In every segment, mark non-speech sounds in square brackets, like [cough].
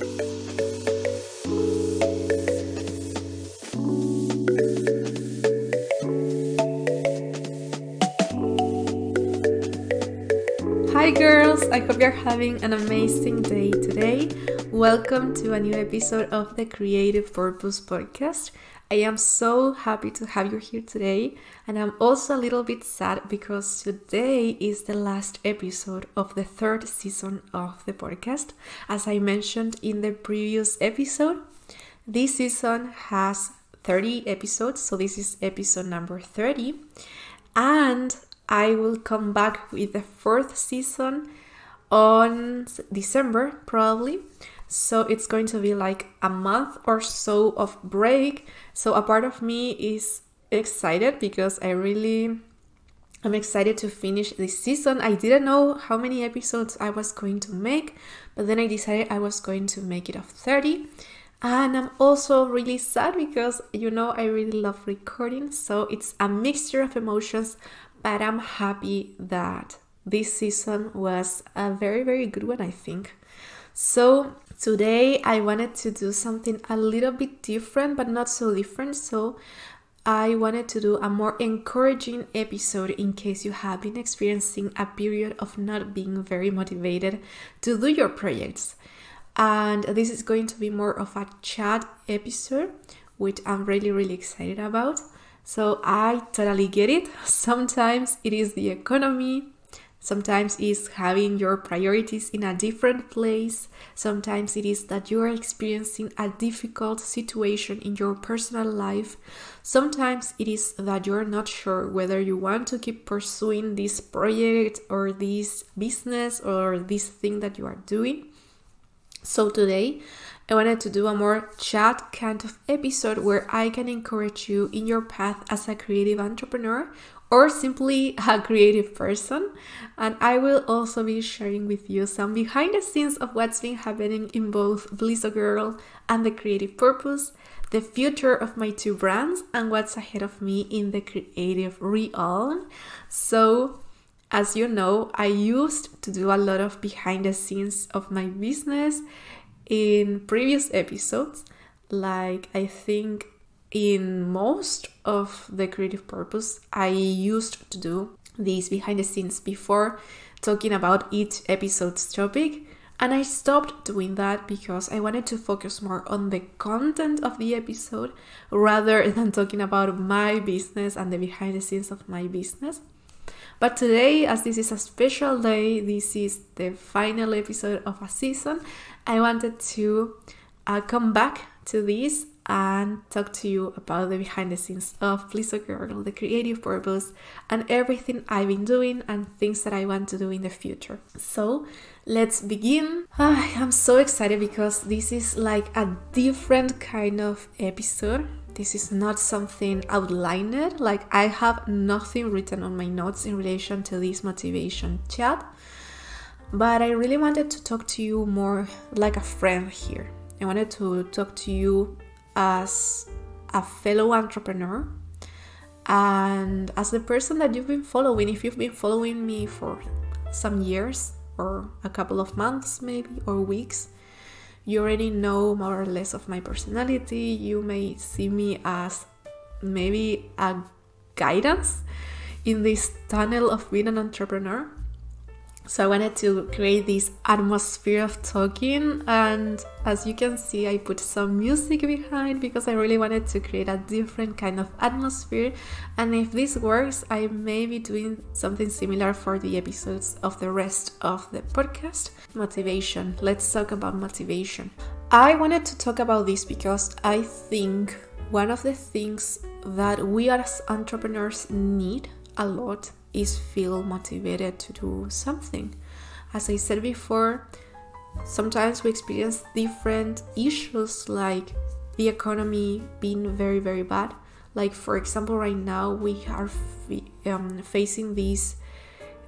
Hi, girls! I hope you're having an amazing day today. Welcome to a new episode of the Creative Purpose Podcast. I am so happy to have you here today, and I'm also a little bit sad because today is the last episode of the third season of the podcast. As I mentioned in the previous episode, this season has 30 episodes, so this is episode number 30, and I will come back with the fourth season on December, probably. So it's going to be like a month or so of break. So a part of me is excited because I really I'm excited to finish this season. I didn't know how many episodes I was going to make, but then I decided I was going to make it of 30. And I'm also really sad because you know I really love recording, so it's a mixture of emotions, but I'm happy that this season was a very, very good one, I think. So, today I wanted to do something a little bit different, but not so different. So, I wanted to do a more encouraging episode in case you have been experiencing a period of not being very motivated to do your projects. And this is going to be more of a chat episode, which I'm really, really excited about. So I totally get it. [laughs] Sometimes it is the economy, sometimes it's having your priorities in a different place, sometimes it is that you are experiencing a difficult situation in your personal life, sometimes it is that you're not sure whether you want to keep pursuing this project or this business or this thing that you are doing. So today, I wanted to do a more chat kind of episode where I can encourage you in your path as a creative entrepreneur or simply a creative person. And I will also be sharing with you some behind the scenes of what's been happening in both Blisso Girl and the Creative Purpose, the future of my two brands, and what's ahead of me in the creative realm. So, as you know, I used to do a lot of behind the scenes of my business in previous episodes, like I think in most of the creative purpose, I used to do these behind the scenes before talking about each episode's topic. And I stopped doing that because I wanted to focus more on the content of the episode rather [laughs] than talking about my business and the behind the scenes of my business. But today, as this is a special day, this is the final episode of a season, I wanted to uh, come back to this and talk to you about the behind the scenes of Blisso Girl, the creative purpose, and everything I've been doing and things that I want to do in the future. So let's begin. I am so excited because this is like a different kind of episode. This is not something outlined, like I have nothing written on my notes in relation to this motivation chat, but I really wanted to talk to you more like a friend here. I wanted to talk to you as a fellow entrepreneur and as the person that you've been following. If you've been following me for some years or a couple of months, maybe, or weeks, you already know more or less of my personality. You may see me as maybe a guidance in this tunnel of being an entrepreneur. So I wanted to create this atmosphere of talking, and as you can see, I put some music behind because I really wanted to create a different kind of atmosphere. And if this works, I may be doing something similar for the episodes of the rest of the podcast. Motivation. Let's talk about motivation. I wanted to talk about this because I think one of the things that we as entrepreneurs need a lot is feel motivated to do something. As I said before, sometimes we experience different issues like the economy being very, very bad. Like, for example, right now we are um, facing this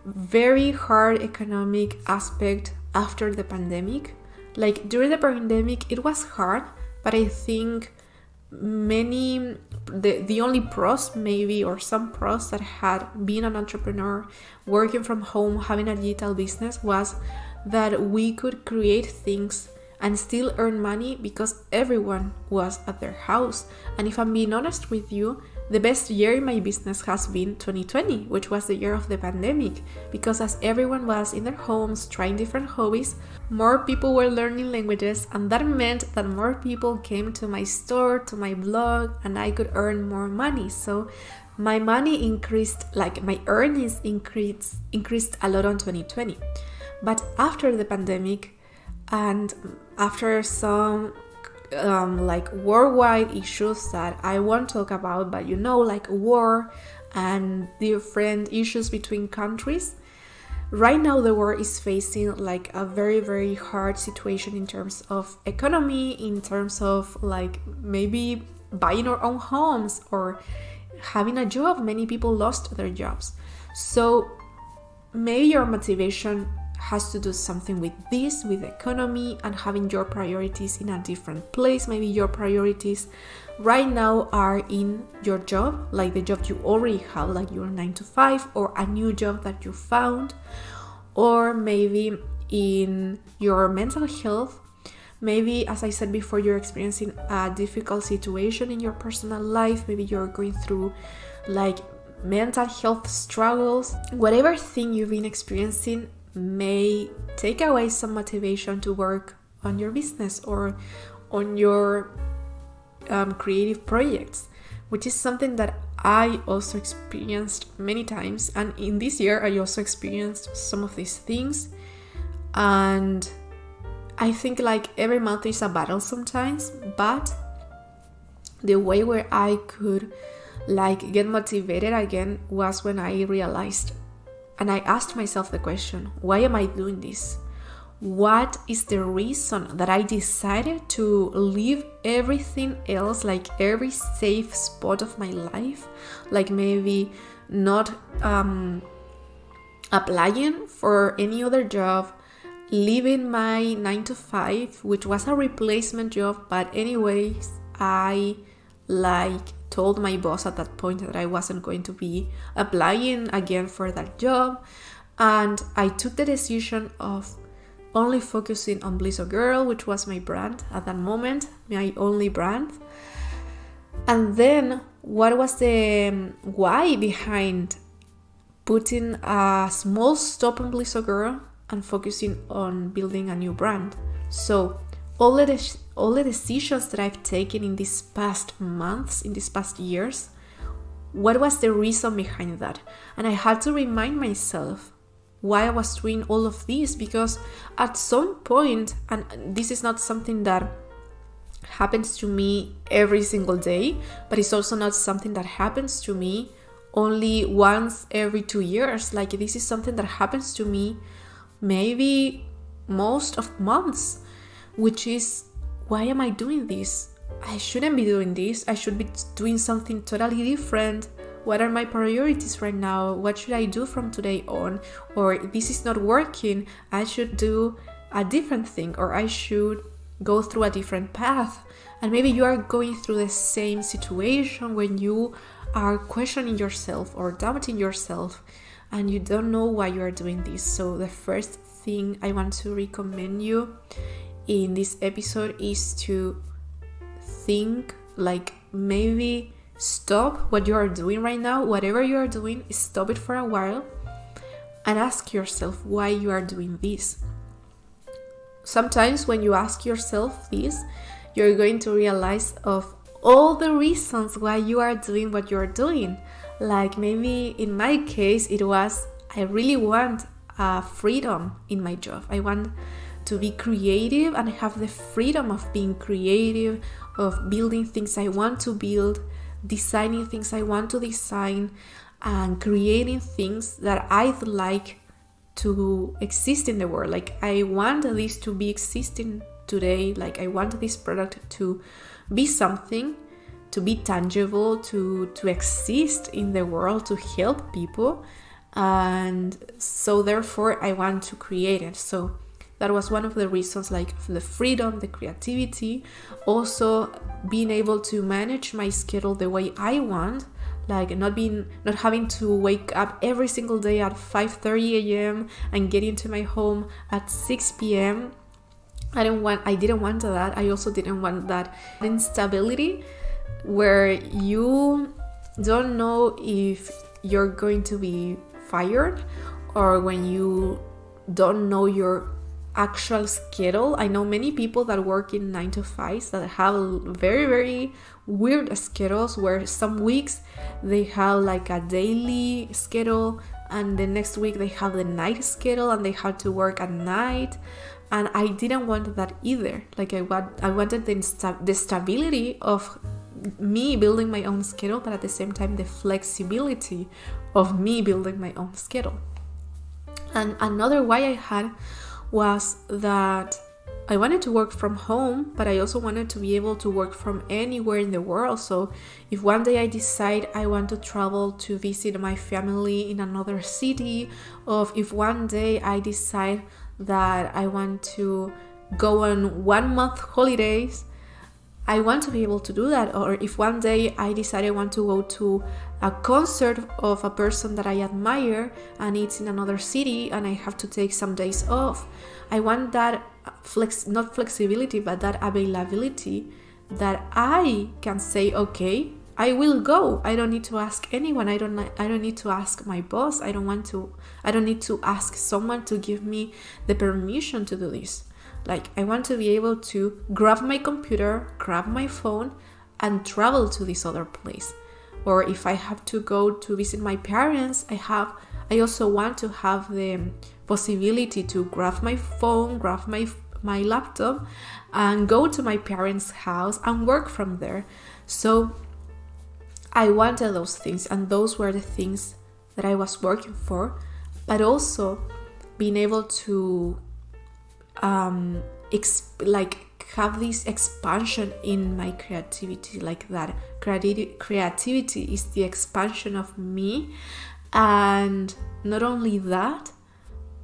very hard economic aspect after the pandemic. Like, during the pandemic, it was hard, but I think many the, the only pros maybe or some pros that had been an entrepreneur working from home having a digital business was that we could create things and still earn money because everyone was at their house. And if I'm being honest with you, the best year in my business has been 2020, which was the year of the pandemic, because as everyone was in their homes trying different hobbies, more people were learning languages, and that meant that more people came to my store, to my blog, and I could earn more money. So my money increased, like my earnings increased increased a lot on 2020. But after the pandemic, and after some um, like worldwide issues that I won't talk about, but you know, like war and different issues between countries. Right now, the world is facing like a very, very hard situation in terms of economy, in terms of like maybe buying our own homes or having a job. Many people lost their jobs. So, maybe your motivation has to do something with this, with economy, and having your priorities in a different place. Maybe your priorities right now are in your job, like the job you already have, like your nine to five, or a new job that you found, or maybe in your mental health. Maybe, as I said before, you're experiencing a difficult situation in your personal life. Maybe you're going through like mental health struggles. Whatever thing you've been experiencing, may take away some motivation to work on your business or on your um, creative projects, which is something that I also experienced many times. And in this year, I also experienced some of these things. And I think like every month is a battle sometimes, but the way where I could like get motivated again was when I realized and I asked myself the question why am I doing this? What is the reason that I decided to leave everything else, like every safe spot of my life, like maybe not um, applying for any other job, leaving my nine to five, which was a replacement job, but anyways, I like told my boss at that point that I wasn't going to be applying again for that job. And I took the decision of only focusing on Blisso Girl, which was my brand at that moment, my only brand. And then, what was the um, why behind putting a small stop on Blisso Girl and focusing on building a new brand? So, all the, all the decisions that I've taken in these past months, in these past years, what was the reason behind that? And I had to remind myself why I was doing all of this because at some point, and this is not something that happens to me every single day, but it's also not something that happens to me only once every two years. Like, this is something that happens to me maybe most of months which is why am I doing this? I shouldn't be doing this. I should be doing something totally different. What are my priorities right now? What should I do from today on? Or this is not working. I should do a different thing or I should go through a different path. And maybe you are going through the same situation when you are questioning yourself or doubting yourself and you don't know why you are doing this. So, the first thing I want to recommend you in this episode is to think like maybe stop what you are doing right now, whatever you are doing, stop it for a while and ask yourself why you are doing this. Sometimes when you ask yourself this, you're going to realize of all the reasons why you are doing what you're doing. Like maybe in my case it was I really want uh, freedom in my job. I want to be creative and have the freedom of being creative, of building things I want to build, designing things I want to design, and creating things that I'd like to exist in the world. Like, I want this to be existing today. Like, I want this product to be something to be tangible to to exist in the world to help people and so therefore i want to create it so that was one of the reasons like the freedom the creativity also being able to manage my schedule the way i want like not being not having to wake up every single day at 5:30 a.m. and get into my home at 6 p.m. I didn't want I didn't want that. I also didn't want that instability where you don't know if you're going to be fired or when you don't know your actual schedule. I know many people that work in 9 to 5s that have very very weird schedules where some weeks they have like a daily schedule and the next week they have the night schedule and they have to work at night and I didn't want that either. Like I want, I wanted the, insta- the stability of me building my own schedule, but at the same time the flexibility of me building my own schedule. And another why I had was that I wanted to work from home, but I also wanted to be able to work from anywhere in the world. So, if one day I decide I want to travel to visit my family in another city, or if one day I decide that I want to go on one month holidays, I want to be able to do that. Or if one day I decide I want to go to a concert of a person that I admire and it's in another city and I have to take some days off, I want that flex not flexibility but that availability that I can say, okay, I will go. I don't need to ask anyone. I don't I don't need to ask my boss. I don't want to I don't need to ask someone to give me the permission to do this. Like I want to be able to grab my computer, grab my phone and travel to this other place. Or if I have to go to visit my parents, I have I also want to have the possibility to grab my phone, grab my my laptop and go to my parents' house and work from there. So I wanted those things, and those were the things that I was working for, but also being able to um, exp- like have this expansion in my creativity, like that. Creativity, creativity is the expansion of me, and not only that,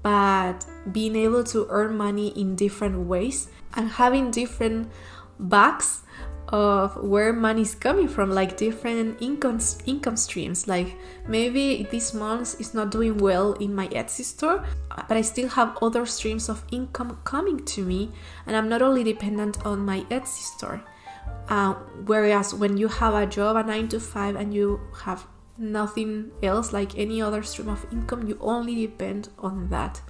but being able to earn money in different ways and having different bags of where money is coming from like different income income streams. Like maybe this month is not doing well in my etsy store but i still have other streams of income coming to me and i'm not only dependent on my etsy store. Uh, whereas when you have a job a 9 to 5 and you have nothing else like any other stream of income you only depend on that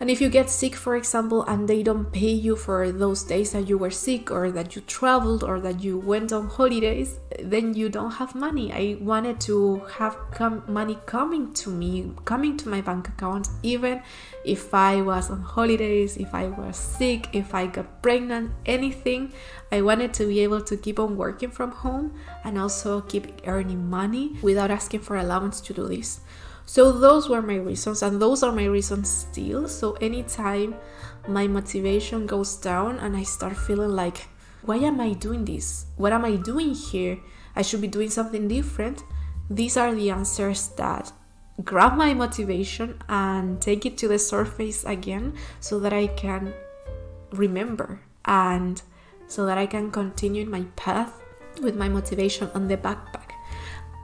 and if you get sick, for example, and they don't pay you for those days that you were sick, or that you traveled, or that you went on holidays, then you don't have money. I wanted to have com- money coming to me, coming to my bank account, even if I was on holidays, if I was sick, if I got pregnant, anything. I wanted to be able to keep on working from home and also keep earning money without asking for allowance to do this. So those were my reasons, and those are my reasons still. So anytime my motivation goes down and I start feeling like, why am I doing this? What am I doing here? I should be doing something different. These are the answers that grab my motivation and take it to the surface again so that I can remember and so that I can continue my path with my motivation on the backpack.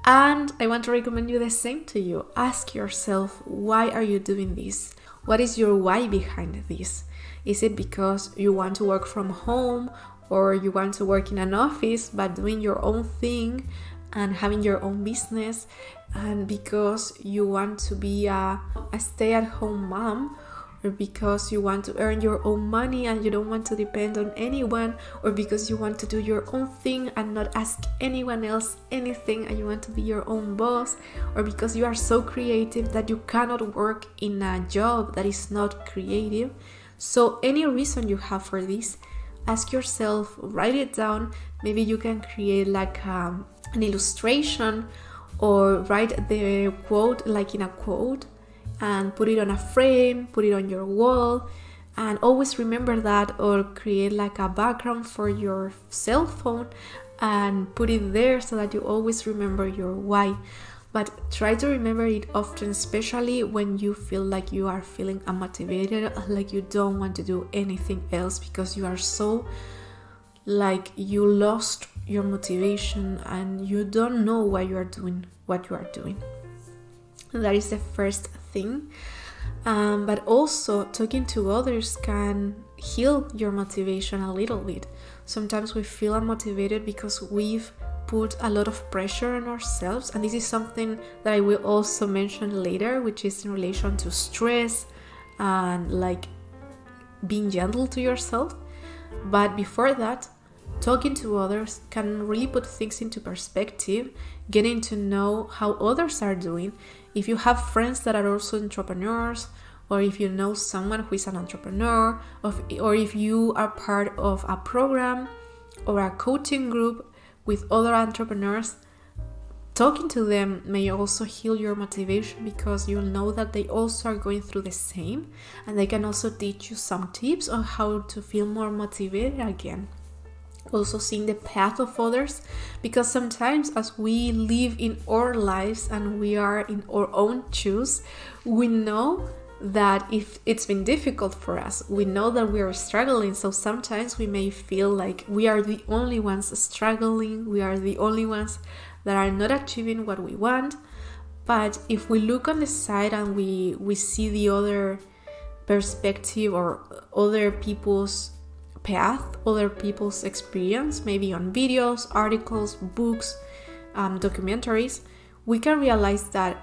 And I want to recommend you the same to you. Ask yourself, why are you doing this? What is your why behind this? Is it because you want to work from home or you want to work in an office but doing your own thing and having your own business and because you want to be a, a stay at home mom or because you want to earn your own money and you don't want to depend on anyone, or because you want to do your own thing and not ask anyone else anything and you want to be your own boss, or because you are so creative that you cannot work in a job that is not creative. So, any reason you have for this, ask yourself, write it down. Maybe you can create like um, an illustration or write the quote like in a quote and put it on a frame, put it on your wall, and always remember that, or create like a background for your cell phone and put it there so that you always remember your why. But try to remember it often, especially when you feel like you are feeling unmotivated, like you don't want to do anything else because you are so like you lost your motivation and you don't know why you are doing what you are doing. That is the first thing. Um, but also, talking to others can heal your motivation a little bit. Sometimes we feel unmotivated because we've put a lot of pressure on ourselves, and this is something that I will also mention later, which is in relation to stress and like being gentle to yourself. But before that, talking to others can really put things into perspective, getting to know how others are doing. If you have friends that are also entrepreneurs, or if you know someone who is an entrepreneur, or if you are part of a program or a coaching group with other entrepreneurs, talking to them may also heal your motivation because you'll know that they also are going through the same and they can also teach you some tips on how to feel more motivated again also seeing the path of others because sometimes as we live in our lives and we are in our own shoes we know that if it's been difficult for us we know that we are struggling. So sometimes we may feel like we are the only ones struggling we are the only ones that are not achieving what we want. But if we look on the side and we we see the other perspective or other people's path, other people's experience, maybe on videos, articles, books, um, documentaries, we can realize that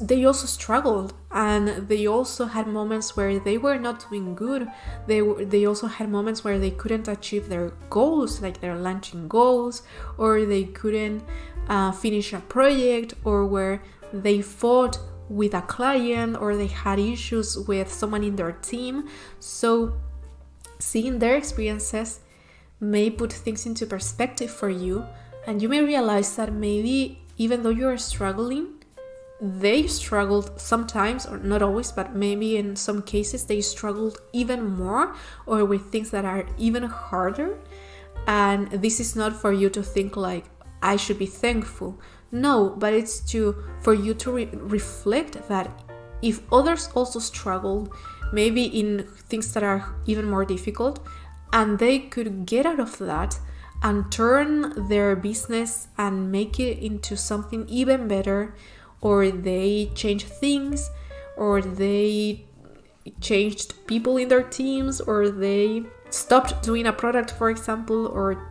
they also struggled and they also had moments where they were not doing good. They they also had moments where they couldn't achieve their goals like their launching goals or they couldn't uh, finish a project or where they fought with a client or they had issues with someone in their team. So seeing their experiences may put things into perspective for you, and you may realize that maybe even though you're struggling, they struggled sometimes, or not always, but maybe in some cases they struggled even more or with things that are even harder. And this is not for you to think like, I should be thankful. No, but it's to for you to re- reflect that if others also struggled, maybe in things that are even more difficult, and they could get out of that and turn their business and make it into something even better, or they change things, or they changed people in their teams, or they stopped doing a product, for example, or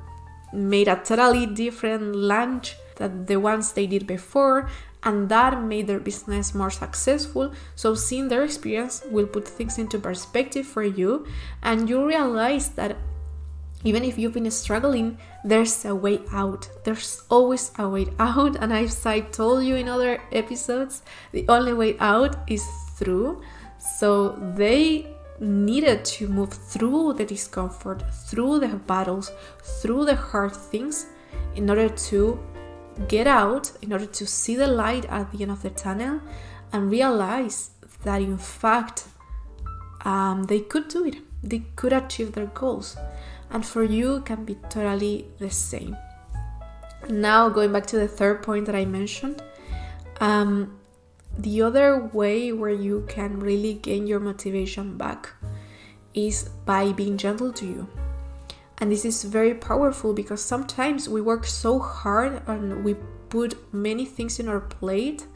made a totally different lunch than the ones they did before and that made their business more successful. So, seeing their experience will put things into perspective for you, and you realize that even if you've been struggling, there's a way out. There's always a way out, and as I told you in other episodes, the only way out is through. So, they needed to move through the discomfort, through the battles, through the hard things in order to get out in order to see the light at the end of the tunnel and realize that in fact um, they could do it. They could achieve their goals. And for you can be totally the same. Now going back to the third point that i mentioned um, the other way where you can really gain your motivation back is by being gentle to you and this is very powerful because sometimes we work so hard and we put many things in our plate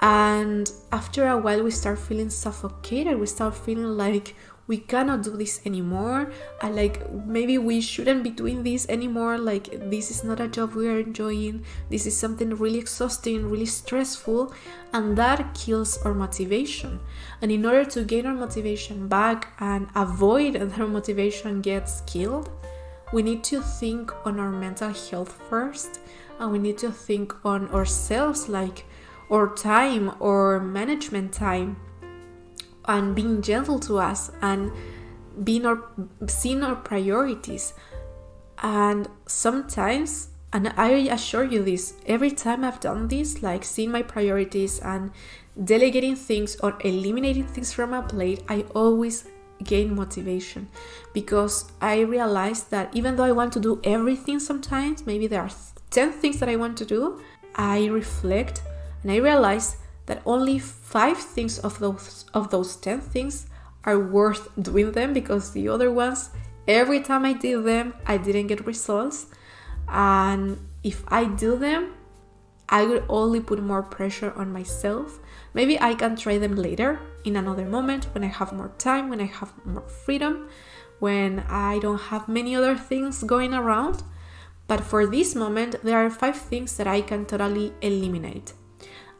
and after a while we start feeling suffocated. We start feeling like we cannot do this anymore and like maybe we shouldn't be doing this anymore like this is not a job we are enjoying this is something really exhausting really stressful and that kills our motivation. And in order to gain our motivation back and avoid that our motivation gets killed we need to think on our mental health first and we need to think on ourselves like our time or management time and being gentle to us and being our seeing our priorities. And sometimes and i assure you this every time i've done this like seeing my priorities and delegating things or eliminating things from my plate i always gain motivation. Because i realized that even though i want to do everything sometimes maybe there are 10 things that i want to do i reflect and i realize that only five things of those of those 10 things are worth doing them because the other ones every time I did them I didn't get results and if I do them I would only put more pressure on myself maybe I can try them later in another moment when I have more time, when I have more freedom, when I don't have many other things going around. But for this moment, there are five things that I can totally eliminate.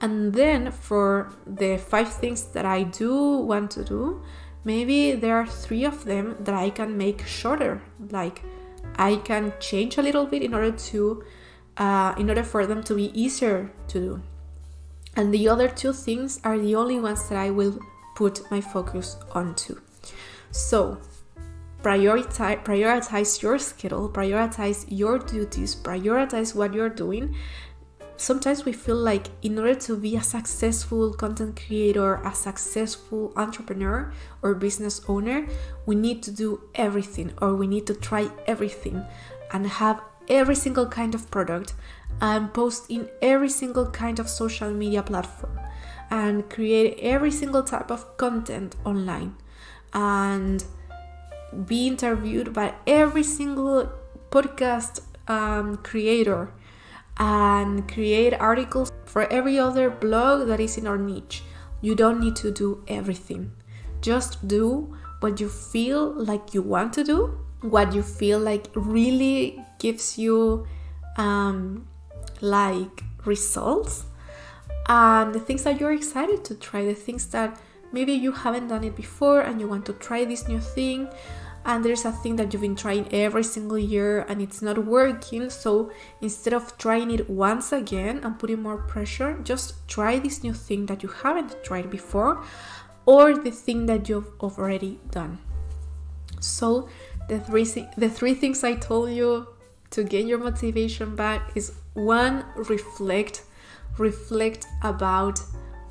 And then for the five things that I do want to do, maybe there are three of them that I can make shorter. Like I can change a little bit in order to, uh, in order for them to be easier to do. And the other two things are the only ones that I will put my focus onto. So prioritize prioritize your schedule, prioritize your duties, prioritize what you're doing sometimes we feel like in order to be a successful content creator, a successful entrepreneur or business owner, we need to do everything or we need to try everything and have every single kind of product and post in every single kind of social media platform and create every single type of content online and be interviewed by every single podcast um, creator and create articles for every other blog that is in our niche. You don't need to do everything. Just do what you feel like you want to do, what you feel like really gives you um, like results, and the things that you're excited to try, the things that maybe you haven't done it before and you want to try this new thing and there's a thing that you've been trying every single year and it's not working. So instead of trying it once again and putting more pressure just try this new thing that you haven't tried before or the thing that you've already done. So the three the three things i told you to gain your motivation back is one reflect. Reflect about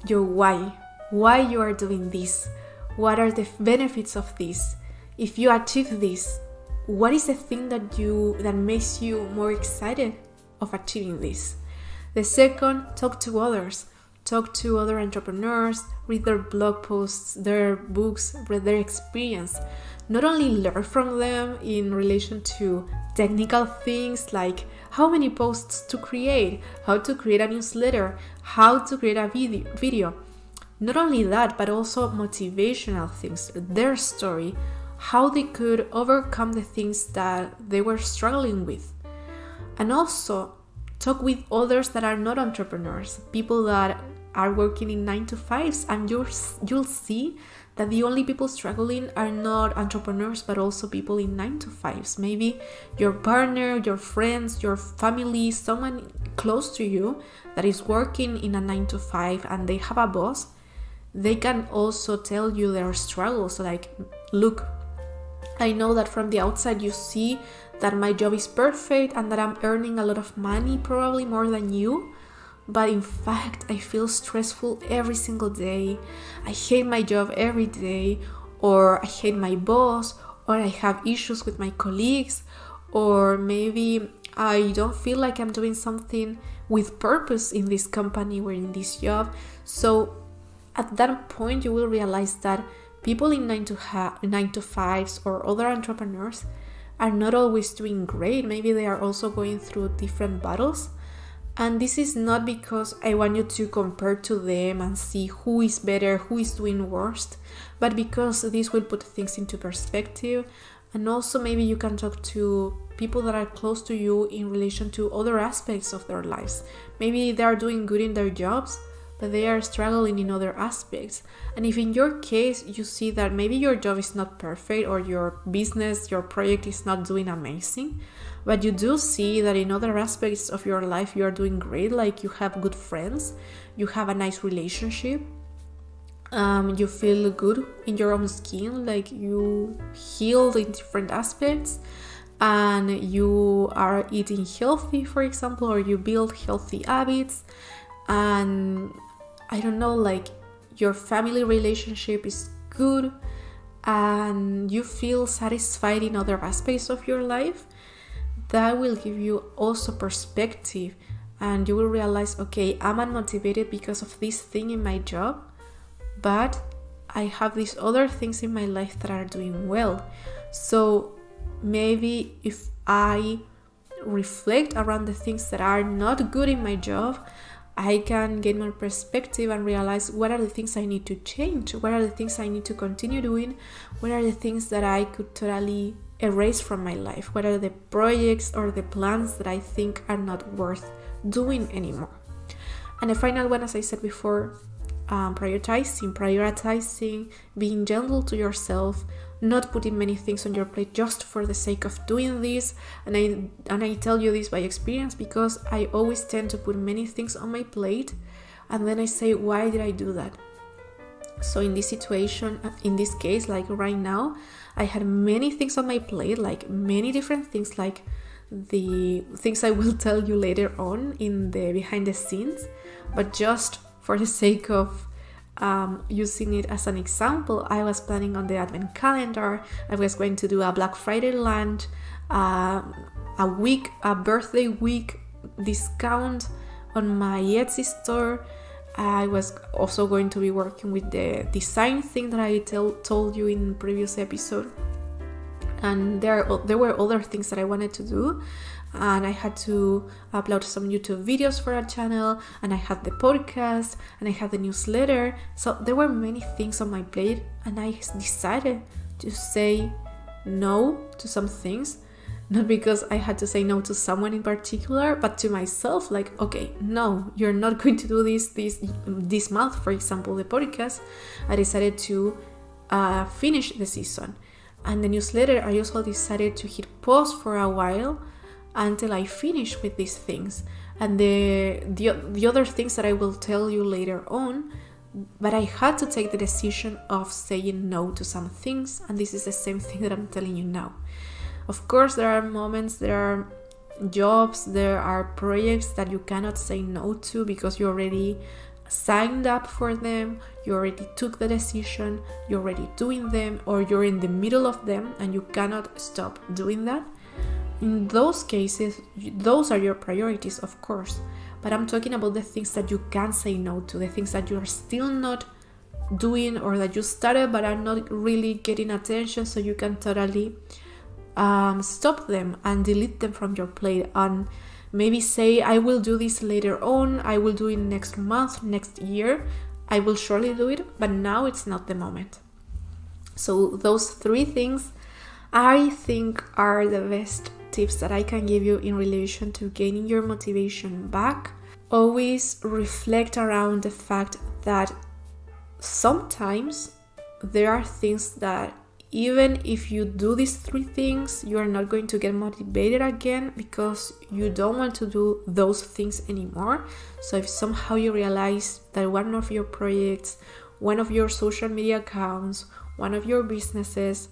your why. Why you are doing this. What are the benefits of this if you achieve this what is the thing that you that makes you more excited of achieving this? The second talk to others. Talk to other entrepreneurs read their blog posts their books read their experience. Not only learn from them in relation to technical things like how many posts to create how to create a newsletter how to create a video video. Not only that but also motivational things their story how they could overcome the things that they were struggling with. And also talk with others that are not entrepreneurs, people that are working in 9 to 5s and you'll, you'll see that the only people struggling are not entrepreneurs but also people in 9 to 5s. Maybe your partner, your friends, your family, someone close to you that is working in a 9 to 5 and they have a boss, they can also tell you their struggles like look I know that from the outside you see that my job is perfect and that I'm earning a lot of money, probably more than you. But in fact, I feel stressful every single day. I hate my job every day, or I hate my boss, or I have issues with my colleagues, or maybe I don't feel like I'm doing something with purpose in this company or in this job. So at that point, you will realize that people in 9 to, ha- 9 to 5s or other entrepreneurs are not always doing great. Maybe they are also going through different battles. And this is not because I want you to compare to them and see who is better, who is doing worst, but because this will put things into perspective. And also, maybe you can talk to people that are close to you in relation to other aspects of their lives. Maybe they are doing good in their jobs, but they are struggling in other aspects. And if in your case you see that maybe your job is not perfect or your business, your project is not doing amazing, but you do see that in other aspects of your life you are doing great, like you have good friends, you have a nice relationship, um, you feel good in your own skin, like you heal in different aspects, and you are eating healthy, for example, or you build healthy habits, and I don't know, like your family relationship is good and you feel satisfied in other aspects of your life, that will give you also perspective and you will realize okay, I'm unmotivated because of this thing in my job, but I have these other things in my life that are doing well. So maybe if I reflect around the things that are not good in my job, I can gain more perspective and realize what are the things I need to change, what are the things I need to continue doing, what are the things that I could totally erase from my life, what are the projects or the plans that I think are not worth doing anymore. And the final one, as I said before, um, prioritizing, prioritizing, being gentle to yourself, not putting many things on your plate just for the sake of doing this. And I and I tell you this by experience because I always tend to put many things on my plate, and then I say, why did I do that? So in this situation, in this case, like right now, I had many things on my plate, like many different things, like the things I will [laughs] tell you later on in the behind the scenes, but just for the sake of um, using it as an example, I was planning on the advent calendar. I was going to do a Black Friday lunch, uh, a week, a birthday week discount on my Etsy store. I was also going to be working with the design thing that I tell, told you in previous episode. And there, there were other things that I wanted to do, and I had to upload some YouTube videos for our channel, and I had the podcast, and I had the newsletter. So there were many things on my plate, and I decided to say no to some things. Not because I had to say no to someone in particular, but to myself. Like, okay, no, you're not going to do this this this month. For example, the podcast. I decided to uh, finish the season, and the newsletter. I also decided to hit pause for a while until I finish with these things. And the, the, the other things that I will tell you later on, but I had to take the decision of saying no to some things, and this is the same [laughs] thing that I'm telling you now. Of course, there are moments, there are jobs, there are projects that you cannot say no to because you already signed up for them, you already took the decision, you're already doing them, or you're in the middle of them and you cannot stop doing that. In those cases, those are your priorities, of course, but I'm talking about the things that you can say no to, the things that you are still not doing or that you started but are not really getting attention, so you can totally um, stop them and delete them from your plate and maybe say, I will do this later on, I will do it next month, next year. I will surely do it, but now it's not the moment. So, those three things I think are the best tips that I can give you in relation to gaining your motivation back. Always reflect around the fact that sometimes there are things that even if you do these three things, you are not going to get motivated again because you don't want to do those things anymore. So, if somehow you realize that one of your projects, one of your social media accounts, one of your businesses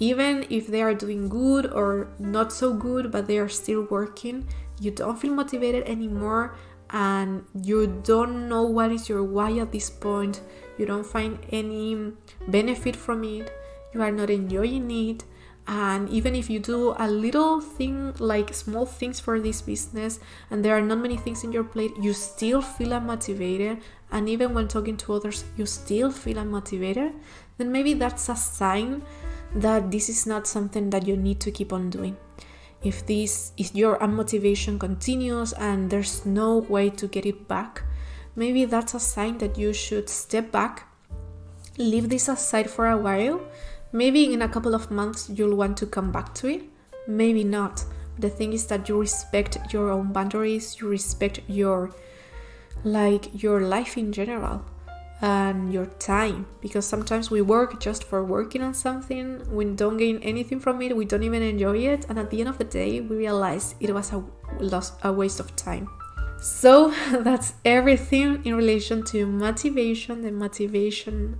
even if they are doing good or not so good, but they are still working, you don't feel motivated anymore and you don't know what is your why at this point, you don't find any benefit from it, you are not enjoying it. And even if you do a little thing like small things for this business, and there are not many things in your plate, you still feel unmotivated. And even when talking to others, you still feel unmotivated, then maybe that's a sign that this is not something that you need to keep on doing. If this if your unmotivation continues and there's no way to get it back, maybe that's a sign that you should step back, leave this aside for a while. Maybe in a couple of months you'll want to come back to it, maybe not. The thing is that you respect your own boundaries, you respect your like your life in general and your time because sometimes we work just for working on something we don't gain anything from it we don't even enjoy it and at the end of the day we realize it was a loss a waste of time. So [laughs] that's everything in relation to motivation the motivation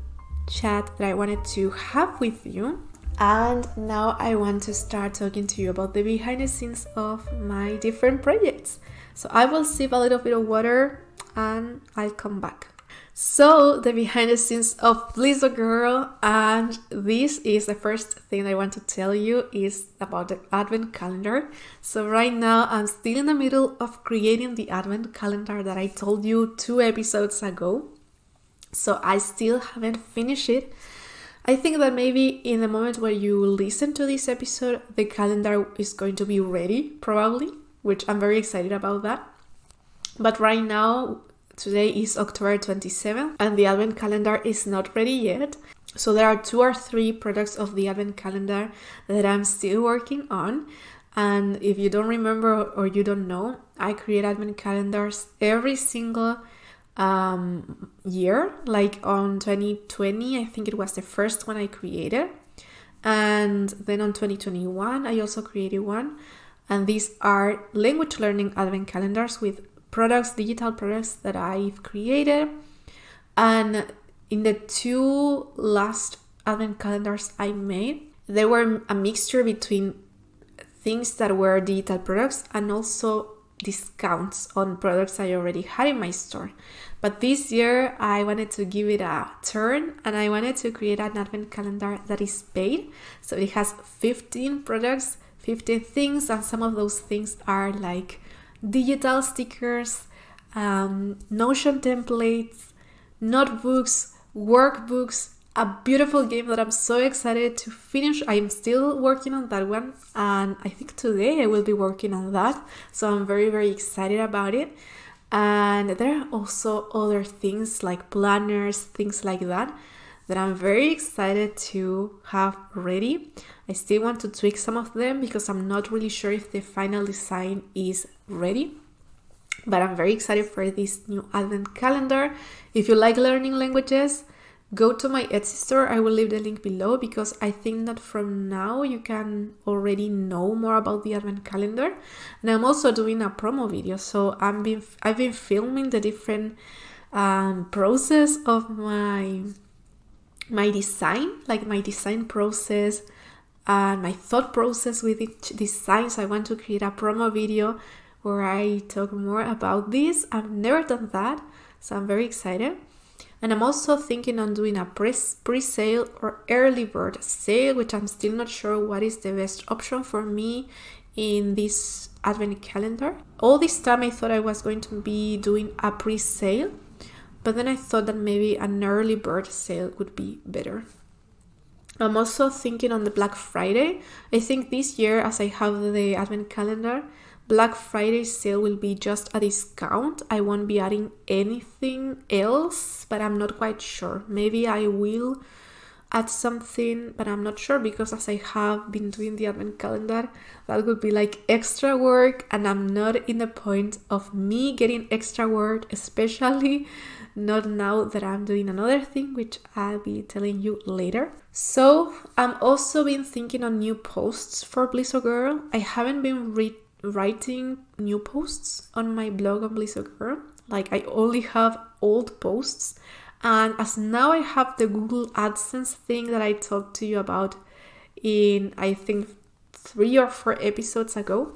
chat that i wanted to have with you. And now i want to start talking to you about the behind the scenes of my different projects. So i will sip a little bit of water and i'll come back so, the behind the scenes of a Girl, and this is the first thing I want to tell you is about the advent calendar. So, right now I'm still in the middle of creating the advent calendar that I told you two episodes ago. So, I still haven't finished it. I think that maybe in the moment where you listen to this episode, the calendar is going to be ready, probably, which I'm very excited about that. But right now, Today is October 27th, and the advent calendar is not ready yet. So there are two or three products of the advent calendar that I'm still working on. And if you don't remember or you don't know, I create advent calendars every single um, year. Like on 2020, I think it was the first one I created. And then on 2021, I also created one. And these are language learning advent calendars with products, digital products that I've created. And in the two last advent calendars I made, they were a mixture between things that were digital products and also discounts on products I already had in my store. But this year I wanted to give it a turn and I wanted to create an advent calendar that is paid. So it has 15 products, 15 things, and some of those things are like digital stickers, um, Notion templates, notebooks, workbooks, a beautiful game that I'm so excited to finish. I'm still working on that one, and I think today I will be working on that. So I'm very, very excited about it. And there are also other things like planners, things like that, that I'm very excited to have ready. I still want to tweak some of them because I'm not really sure if the final design is ready. But I'm very excited for this new advent calendar. If you like learning languages, go to my Etsy store. I will leave the link below because I think that from now you can already know more about the advent calendar. And I'm also doing a promo video. So I'm been I've been filming the different um, process of my my design, like my design process and my thought process with each design. So I want to create a promo video where I talk more about this. I've never done that, so I'm very excited. And I'm also thinking on doing a pre sale or early bird sale, which I'm still not sure what is the best option for me in this advent calendar. All this time I thought I was going to be doing a pre sale, but then I thought that maybe an early bird sale would be better. I'm also thinking on the Black Friday. I think this year, as I have the advent calendar, Black Friday sale will be just a discount. I won't be adding anything else, but I'm not quite sure. Maybe I will add something, but I'm not sure because as I have been doing the advent calendar, that would be like extra work, and I'm not in the point of me getting extra work, especially not now that I'm doing another thing, which I'll be telling you later. So, I'm also been thinking on new posts for Blisso Girl. I haven't been read writing new posts on my blog on Blisso Girl. Like I only have old posts. And as now I have the Google AdSense thing that I talked to you about in I think three or four episodes ago,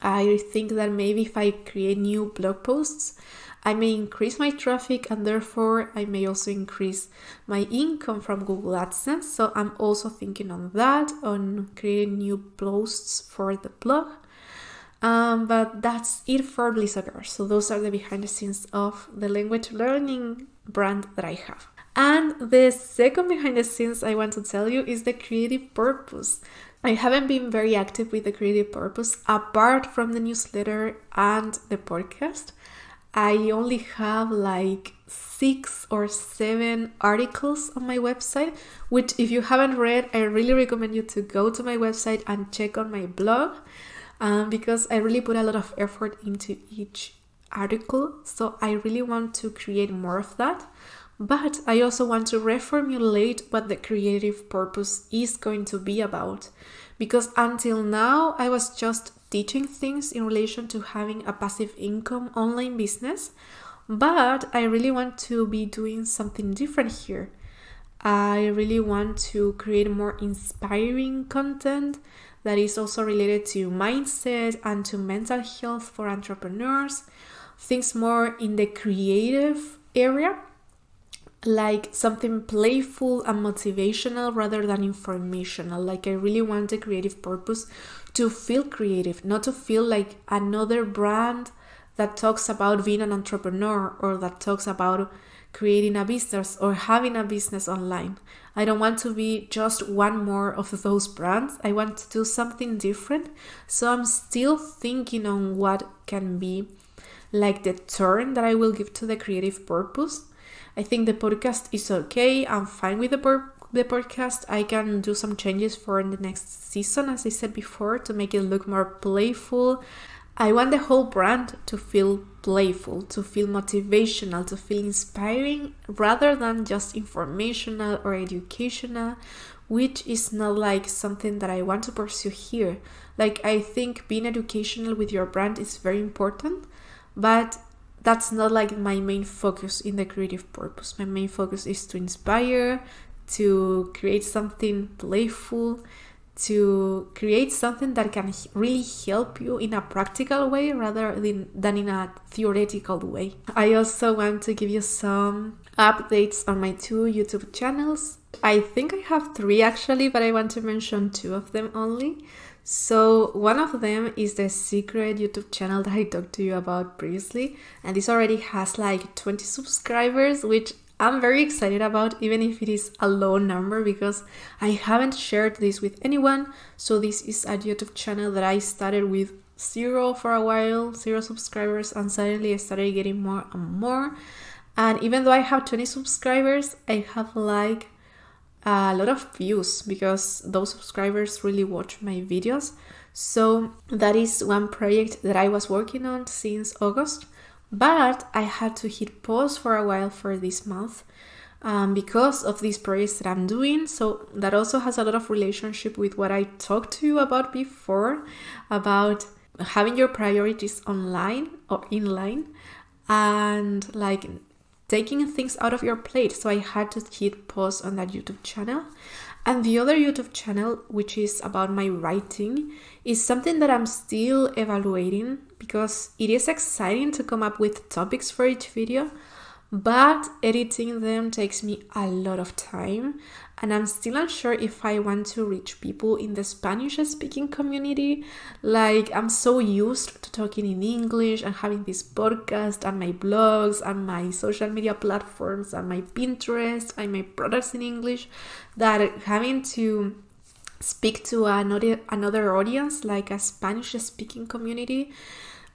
I think that maybe if I create new blog posts, I may increase my traffic and therefore I may also increase my income from Google AdSense. So I'm also thinking on that, on creating new posts for the blog. Um, but that's it for Blisso Girl. So those are the behind the scenes of the language learning brand that I have. And the second behind the scenes I want to tell you is the creative purpose. I haven't been very active with the creative purpose apart from the newsletter and the podcast. I only have like six or seven articles on my website, which, if you haven't read, I really recommend you to go to my website and check on my blog um, because I really put a lot of effort into each article. So I really want to create more of that. But I also want to reformulate what the creative purpose is going to be about. Because until now, I was just teaching things in relation to having a passive income online business. But I really want to be doing something different here. I really want to create more inspiring content that is also related to mindset and to mental health for entrepreneurs, things more in the creative area, like something playful and motivational rather than informational. Like, I really want a creative purpose to feel creative, not to feel like another brand that talks about being an entrepreneur or that talks about creating a business or having a business online. I don't want to be just one more of those brands. I want to do something different. So I'm still thinking on what can be like the turn that I will give to the creative purpose. I think the podcast is okay. I'm fine with the the podcast. I can do some changes for the next season, as I said before, to make it look more playful. I want the whole brand to feel playful, to feel motivational, to feel inspiring rather than just informational or educational, which is not like something that I want to pursue here. Like, I think being educational with your brand is very important, but that's not like my main focus in the creative purpose. My main focus is to inspire, to create something playful, to create something that can really help you in a practical way rather than, than in a theoretical way. I also want to give you some updates on my two YouTube channels. I think I have three actually, but I want to mention two of them only. So, one of them is the secret YouTube channel that I talked to you about previously, and this already has like 20 subscribers, which I'm very excited about, even if it is a low number, because I haven't shared this with anyone. So, this is a YouTube channel that I started with zero for a while, zero subscribers, and suddenly I started getting more and more. And even though I have 20 subscribers, I have like a lot of views because those subscribers really watch my videos. So, that is one project that I was working on since August but I had to hit pause for a while for this month um, because of these projects that I'm doing. So that also has a lot of relationship with what I talked to you about before about having your priorities online or in line and like taking things out of your plate. So I had to hit pause on that YouTube channel. And the other YouTube channel, which is about my writing, is something that I'm still evaluating because it is exciting to come up with topics for each video, but editing them takes me a lot of time and I'm still unsure if I want to reach people in the Spanish speaking community. Like, I'm so used to talking in English and having this podcast and my blogs and my social media platforms and my Pinterest and my products in English that having to speak to another another audience like a Spanish speaking community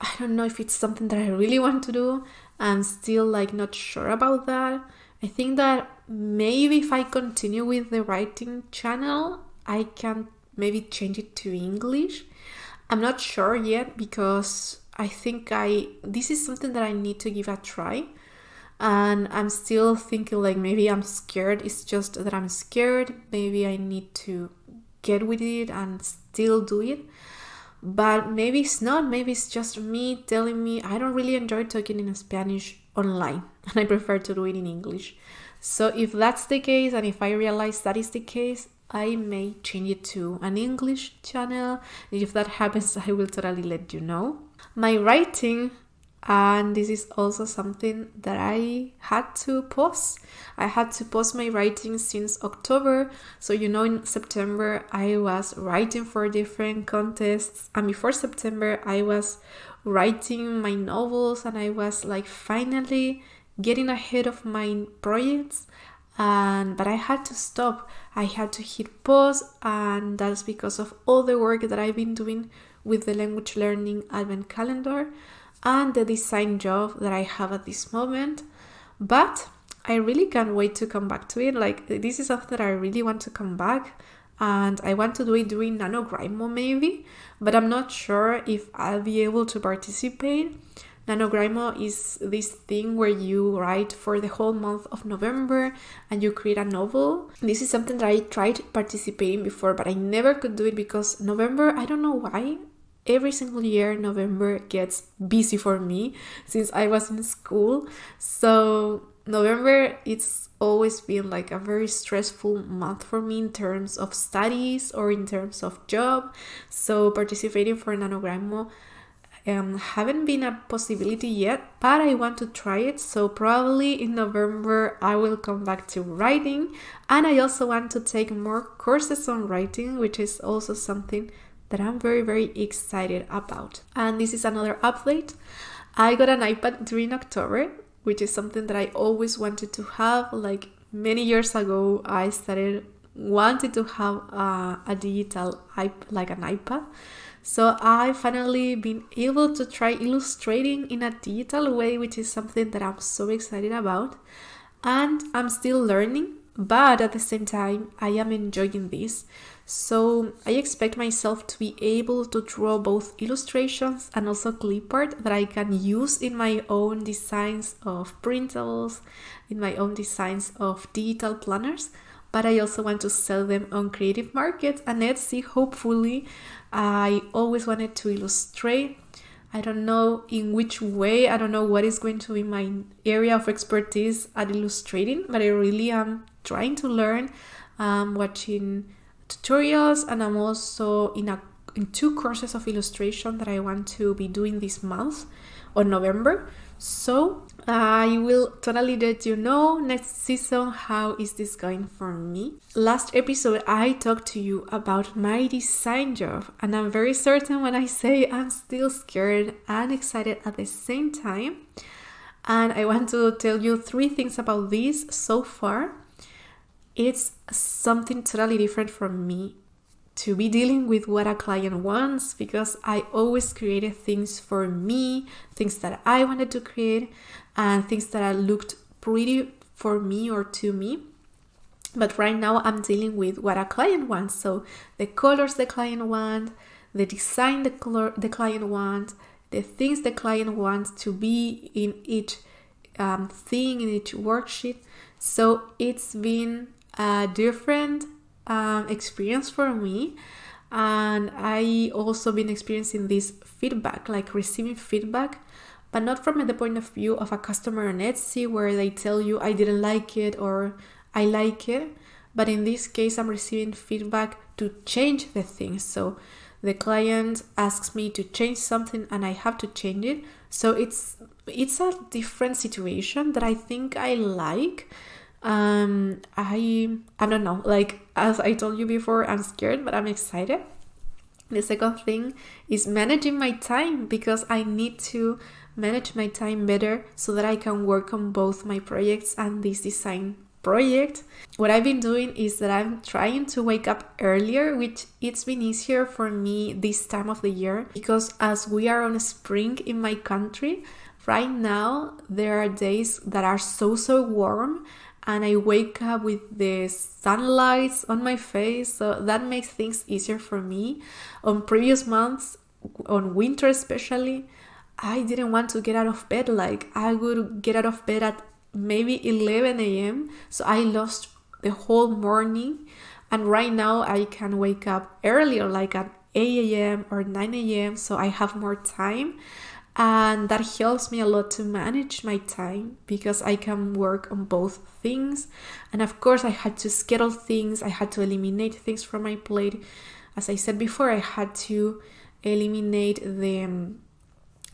I don't know if it's something that I really want to do. I'm still like not sure about that. I think that maybe if I continue with the writing channel, I can maybe change it to English. I'm not sure yet because I think I this is something that I need to give a try. And I'm still thinking like maybe I'm scared. It's just that I'm scared. Maybe I need to get with it and still do it but maybe it's not maybe it's just me telling me i don't really enjoy talking in spanish online [laughs] and i prefer to do it in english so if that's the case and if i realize that is the case i may change it to an english channel if that [laughs] happens i will totally let you know my writing and this is also something that I had to pause. I had to pause my writing since October. So, you know, in September, I was writing for different contests, and before September, I was writing my novels, and I was like finally getting ahead of my projects. And but I had to stop, I had to hit pause, and that's because of all the work that I've been doing with the language learning advent calendar and the design job that I have at this moment. But I really can't wait to come back to it. Like, this is something that I really want to come back and I want to do it during NaNoWriMo maybe, but I'm not sure if I'll be able to participate. NaNoWriMo is this thing where you write for the whole month of November and you create a novel. This is something that I tried participating before, but I never could do it because November, I don't know why, every single year november gets busy for me since i was in school so november it's always been like a very stressful month for me in terms of studies or in terms of job so participating for NaNoWriMo um, haven't been a possibility yet, but I want to try it. So probably in November I will come back to writing, and I also want to take more courses on writing, which is also something that I'm very, very excited about. And this is another update. I got an iPad during October, which is something that I always wanted to have. Like many years ago, I started wanted to have uh, a digital like an iPad. So I finally been able to try illustrating in a digital way, which is something that I'm so excited about. And I'm still learning, but at the same time, I am enjoying this. So I expect myself to be able to draw both illustrations and also clip art that I can use in my own designs of printables, in my own designs of digital planners. But I also want to sell them on creative markets and Etsy. Hopefully, I always wanted to illustrate. I don't know in which way, I don't know what is going to be my area of expertise at illustrating, but I really am trying to learn, watching tutorials and I'm also in a in two courses of illustration that I want to be doing this month or November. So I will totally let you know next season how is this going for me. Last episode I talked to you about my design job and I'm very certain when I say I'm still scared and excited at the same time. And I want to tell you three things about this so far it's something totally different from me to be dealing with what a client wants because I always created things for me, things that I wanted to create, and things that looked pretty for me or to me. But right now I'm dealing with what a client wants. So the colors the client wants, the design the the client wants, the things the client wants to be in each um, thing in each worksheet. So it's been a different um, experience for me and i also been experiencing this feedback like receiving feedback but not from the point of view of a customer on etsy where they tell you i didn't like it or i like it. But in this case i'm receiving feedback to change the things so the client asks me to change something and i have to change it. So it's it's a different situation that i think i like. Um i i don't know. Like as i told you before i'm scared but i'm excited. The second thing is managing my time because i need to manage my time better so that i can work on both my projects and this design project what i've been doing is that i'm trying to wake up earlier which it's been easier for me this time of the year because as we are on spring in my country right now there are days that are so so warm and I wake up with the sunlight on my face, so that makes things easier for me. On previous months, on winter especially, I didn't want to get out of bed. Like I would get out of bed at maybe 11 a.m. So I lost the whole morning. And right now I can wake up earlier, like at 8 a.m. or 9 a.m. So I have more time and that helps me a lot to manage my time because I can work on both things. And of course, I had to schedule things, I had to eliminate things from my plate. As I said before, I had to eliminate the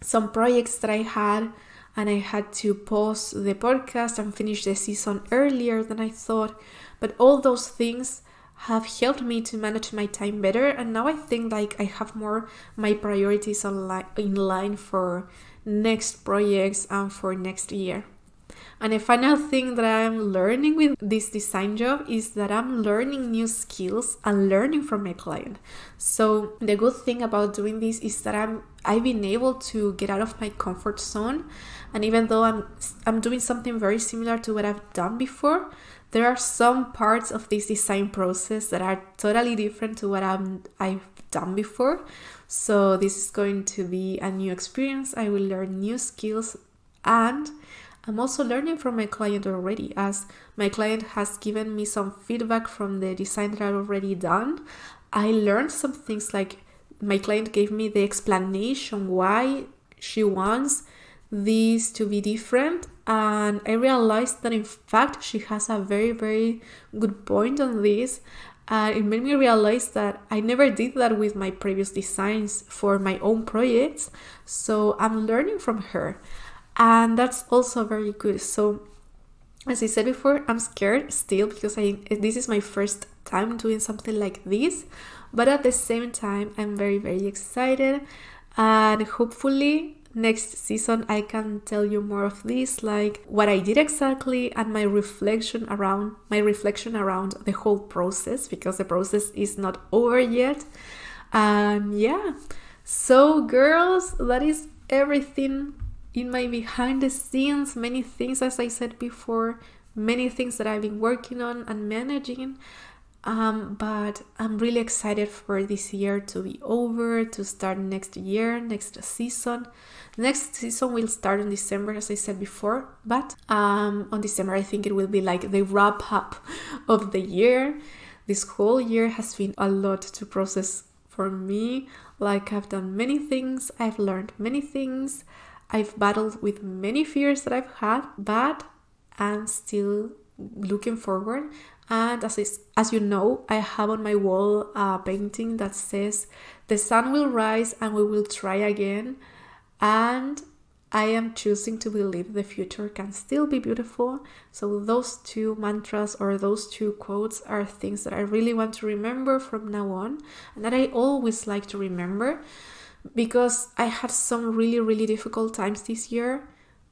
some projects that I had and I had to pause the podcast and finish the season earlier than I thought. But all those things have helped me to manage my time better and now i think like i have more my priorities in line for next projects and for next year and a final thing that i'm learning with this design job is that i'm learning new skills and learning from my client so the good thing about doing this is that i'm i've been able to get out of my comfort zone and even though i'm i'm doing something very similar to what i've done before there are some parts of this design process that are totally different to what I'm, I've done before. So, this is going to be a new experience. I will learn new skills and I'm also learning from my client already, as my client has given me some feedback from the design that I've already done. I learned some things like my client gave me the explanation why she wants this to be different and i realized that in fact she has a very very good point on this and it made me realize that i never did that with my previous designs for my own projects so i'm learning from her and that's also very good. So as i said before i'm scared still because i this is my first time doing something like this. But at the same time i'm very very excited. And hopefully next season I can tell you more of this, like what I did exactly and my reflection around my reflection around the whole process because the process is not over yet. And yeah, so girls, that is everything in my behind the scenes, many things as I said before, many things that I've been working on and managing. Um, but I'm really excited for this year to be over, to start next year, next season. Next season will start in December, as I said before, but um, on December, I think it will be like the wrap up [laughs] of the year. This whole year has been a lot to process for me. Like, I've done many things, I've learned many things, I've battled with many fears that I've had, but I'm still looking forward and as, is, as you know, I have on my wall a painting that says, The sun will rise and we will try again. And I am choosing to believe the future can still be beautiful. So, those two mantras or those two quotes are things that I really want to remember from now on and that I always like to remember because I had some really, really difficult times this year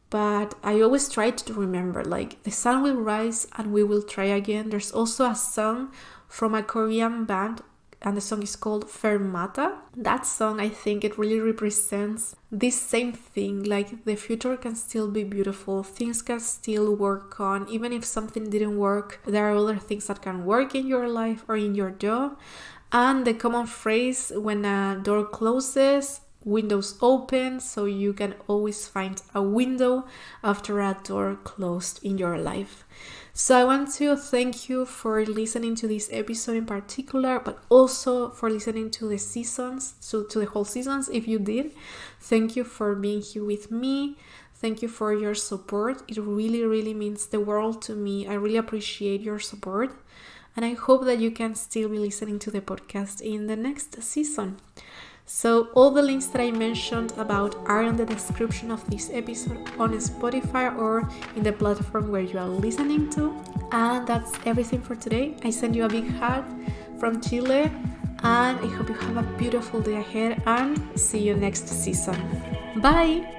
but I always try to remember like the sun will rise and we will try again. There's also a song from a Korean band and the song is called Fermata. That song, I think it really represents this same thing like the future can still be beautiful, things can still work on, even if something didn't work, there are other things that can work in your life or in your job. And the common phrase when a door closes, windows open so you can always find a window after a door closed in your life. So I want to thank you for listening to this episode in particular, but also for listening to the seasons, to, to the whole seasons if you did. Thank you for being here with me. Thank you for your support. It really, really means the world to me. I really appreciate your support. And I hope that you can still be listening to the podcast in the next season. So, all the links that I mentioned about are in the description of this episode on Spotify or in the platform where you are listening to. And that's everything for today. I send you a big hug from Chile, and I hope you have a beautiful day ahead and see you next season. Bye!